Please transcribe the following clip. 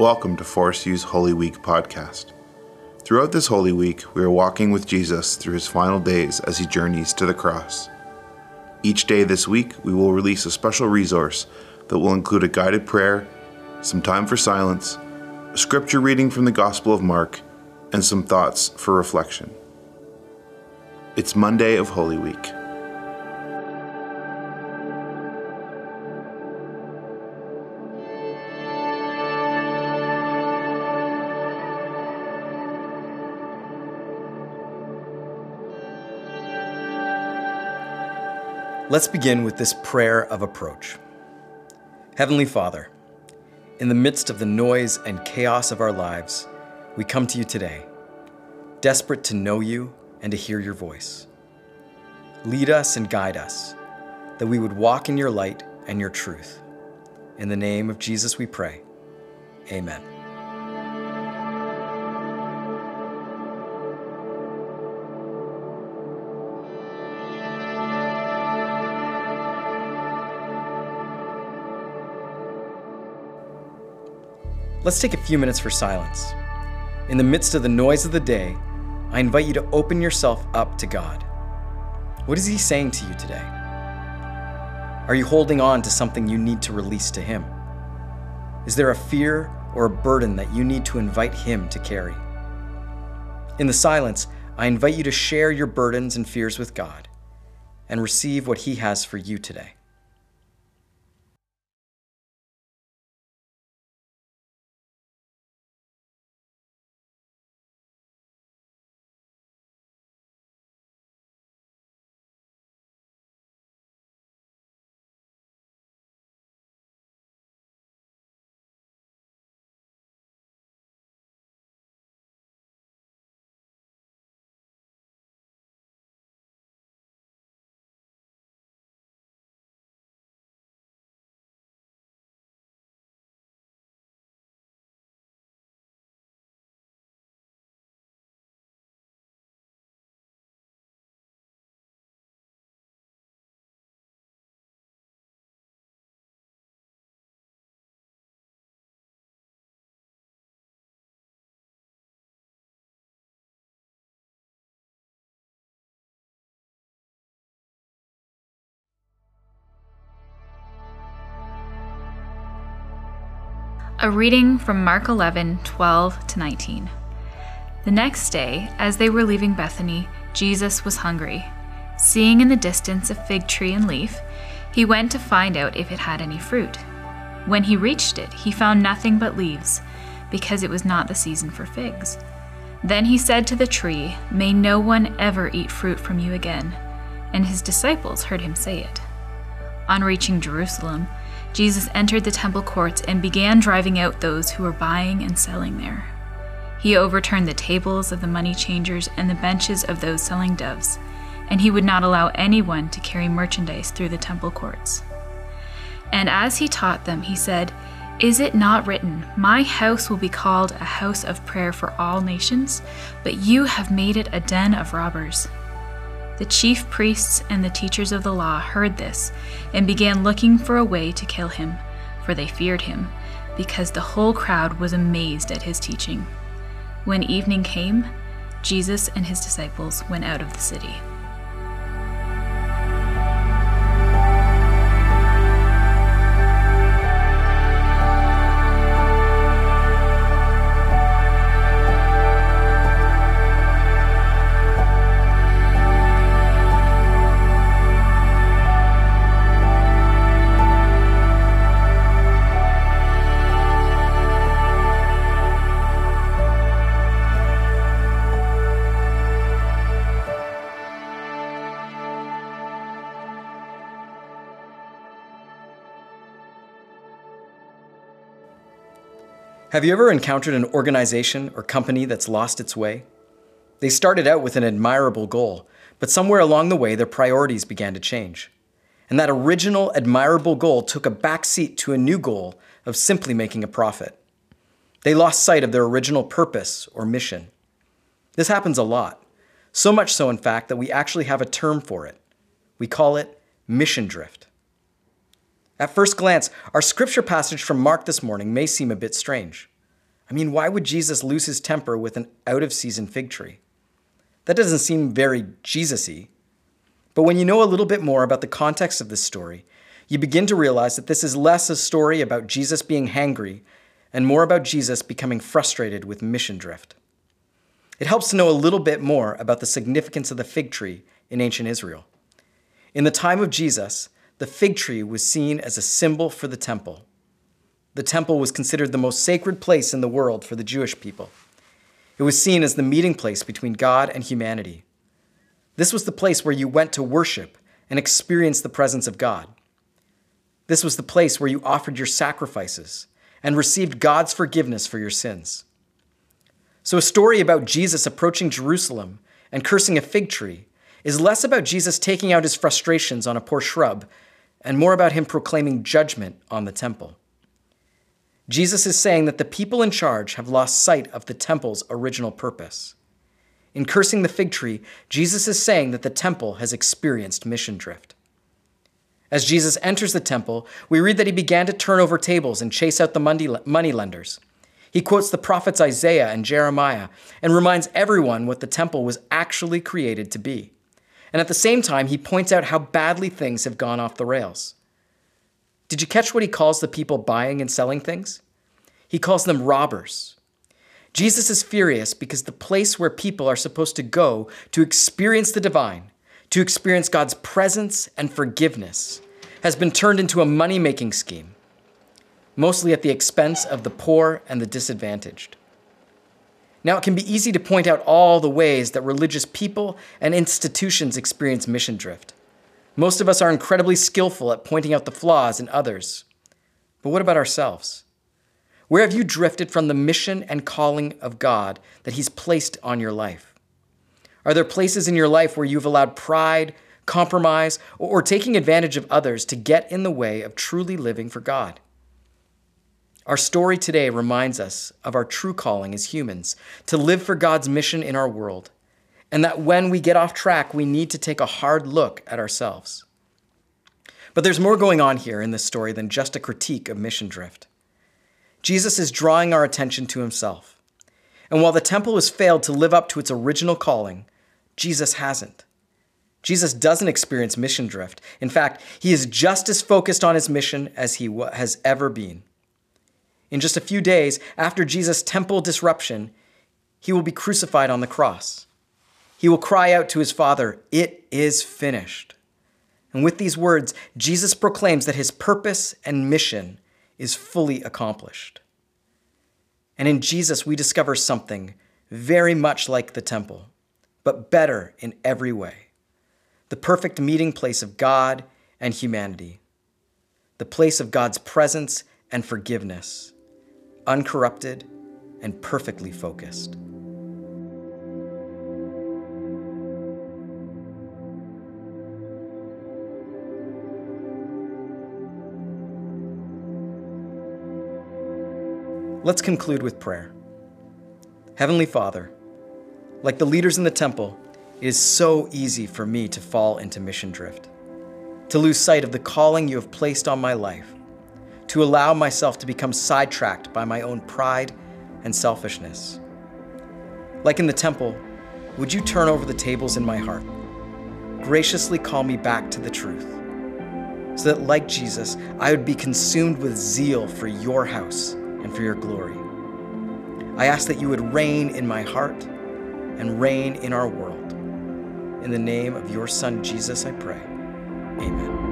Welcome to Forest View's Holy Week podcast. Throughout this Holy Week, we are walking with Jesus through his final days as he journeys to the cross. Each day this week, we will release a special resource that will include a guided prayer, some time for silence, a scripture reading from the Gospel of Mark, and some thoughts for reflection. It's Monday of Holy Week. Let's begin with this prayer of approach. Heavenly Father, in the midst of the noise and chaos of our lives, we come to you today, desperate to know you and to hear your voice. Lead us and guide us, that we would walk in your light and your truth. In the name of Jesus we pray. Amen. Let's take a few minutes for silence. In the midst of the noise of the day, I invite you to open yourself up to God. What is He saying to you today? Are you holding on to something you need to release to Him? Is there a fear or a burden that you need to invite Him to carry? In the silence, I invite you to share your burdens and fears with God and receive what He has for you today. A reading from Mark 11, 12 to 19. The next day, as they were leaving Bethany, Jesus was hungry. Seeing in the distance a fig tree and leaf, he went to find out if it had any fruit. When he reached it, he found nothing but leaves, because it was not the season for figs. Then he said to the tree, May no one ever eat fruit from you again. And his disciples heard him say it. On reaching Jerusalem, Jesus entered the temple courts and began driving out those who were buying and selling there. He overturned the tables of the money changers and the benches of those selling doves, and he would not allow anyone to carry merchandise through the temple courts. And as he taught them, he said, Is it not written, My house will be called a house of prayer for all nations, but you have made it a den of robbers? The chief priests and the teachers of the law heard this and began looking for a way to kill him, for they feared him, because the whole crowd was amazed at his teaching. When evening came, Jesus and his disciples went out of the city. Have you ever encountered an organization or company that's lost its way? They started out with an admirable goal, but somewhere along the way, their priorities began to change. And that original admirable goal took a backseat to a new goal of simply making a profit. They lost sight of their original purpose or mission. This happens a lot, so much so, in fact, that we actually have a term for it. We call it mission drift. At first glance, our scripture passage from Mark this morning may seem a bit strange. I mean, why would Jesus lose his temper with an out of season fig tree? That doesn't seem very Jesus y. But when you know a little bit more about the context of this story, you begin to realize that this is less a story about Jesus being hangry and more about Jesus becoming frustrated with mission drift. It helps to know a little bit more about the significance of the fig tree in ancient Israel. In the time of Jesus, the fig tree was seen as a symbol for the temple. The temple was considered the most sacred place in the world for the Jewish people. It was seen as the meeting place between God and humanity. This was the place where you went to worship and experience the presence of God. This was the place where you offered your sacrifices and received God's forgiveness for your sins. So, a story about Jesus approaching Jerusalem and cursing a fig tree is less about Jesus taking out his frustrations on a poor shrub and more about him proclaiming judgment on the temple. Jesus is saying that the people in charge have lost sight of the temple's original purpose. In cursing the fig tree, Jesus is saying that the temple has experienced mission drift. As Jesus enters the temple, we read that he began to turn over tables and chase out the money lenders. He quotes the prophets Isaiah and Jeremiah and reminds everyone what the temple was actually created to be. And at the same time, he points out how badly things have gone off the rails. Did you catch what he calls the people buying and selling things? He calls them robbers. Jesus is furious because the place where people are supposed to go to experience the divine, to experience God's presence and forgiveness, has been turned into a money making scheme, mostly at the expense of the poor and the disadvantaged. Now, it can be easy to point out all the ways that religious people and institutions experience mission drift. Most of us are incredibly skillful at pointing out the flaws in others. But what about ourselves? Where have you drifted from the mission and calling of God that He's placed on your life? Are there places in your life where you've allowed pride, compromise, or, taking advantage of others to get in the way of truly living for God? Our story today reminds us of our true calling as humans to live for God's mission in our world, and that when we get off track, we need to take a hard look at ourselves. But there's more going on here in this story than just a critique of mission drift. Jesus is drawing our attention to himself. And while the temple has failed to live up to its original calling, Jesus hasn't. Jesus doesn't experience mission drift. In fact, he is just as focused on his mission as he has ever been. In just a few days after Jesus' temple disruption, he will be crucified on the cross. He will cry out to his Father, It is finished. And with these words, Jesus proclaims that his purpose and mission is fully accomplished. And in Jesus, we discover something very much like the temple, but better in every way the perfect meeting place of God and humanity, the place of God's presence and forgiveness, uncorrupted and perfectly focused. Let's conclude with prayer. Heavenly Father, like the leaders in the temple, it is so easy for me to fall into mission drift, to lose sight of the calling you have placed on my life, to allow myself to become sidetracked by my own pride and selfishness. Like in the temple, would you turn over the tables in my heart? Graciously call me back to the truth, so that, like Jesus, I would be consumed with zeal for your house and for your glory. I ask that you would reign in my heart and reign in our world. In the name of your Son, Jesus, I pray. Amen.